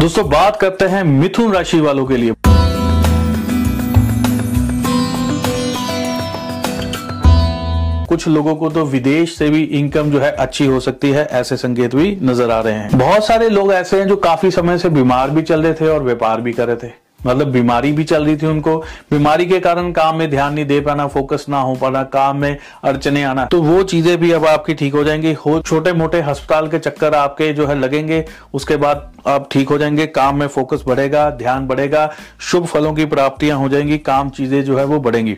दोस्तों, बात करते हैं मिथुन राशि वालों के लिए। कुछ लोगों को तो विदेश से भी इनकम जो है अच्छी हो सकती है, ऐसे संकेत भी नज़र आ रहे हैं। बहुत सारे लोग ऐसे हैं जो काफ़ी समय से बीमार भी चल रहे थे और व्यापार भी कर रहे थे। मतलब बीमारी भी चल रही थी उनको। बीमारी के कारण काम में ध्यान नहीं दे पाना फोकस ना हो पाना, काम में अड़चने आना। तो वो चीज़ें भी अब आपकी ठीक हो जाएँगी। हो छोटे मोटे अस्पताल के चक्कर आपके जो है लगेंगे, उसके बाद आप ठीक हो जाएँगे, काम में फोकस बढ़ेगा, ध्यान बढ़ेगा, शुभ फलों की प्राप्तियाँ हो जाएँगी, काम चीज़ें जो है वो बढ़ेंगी।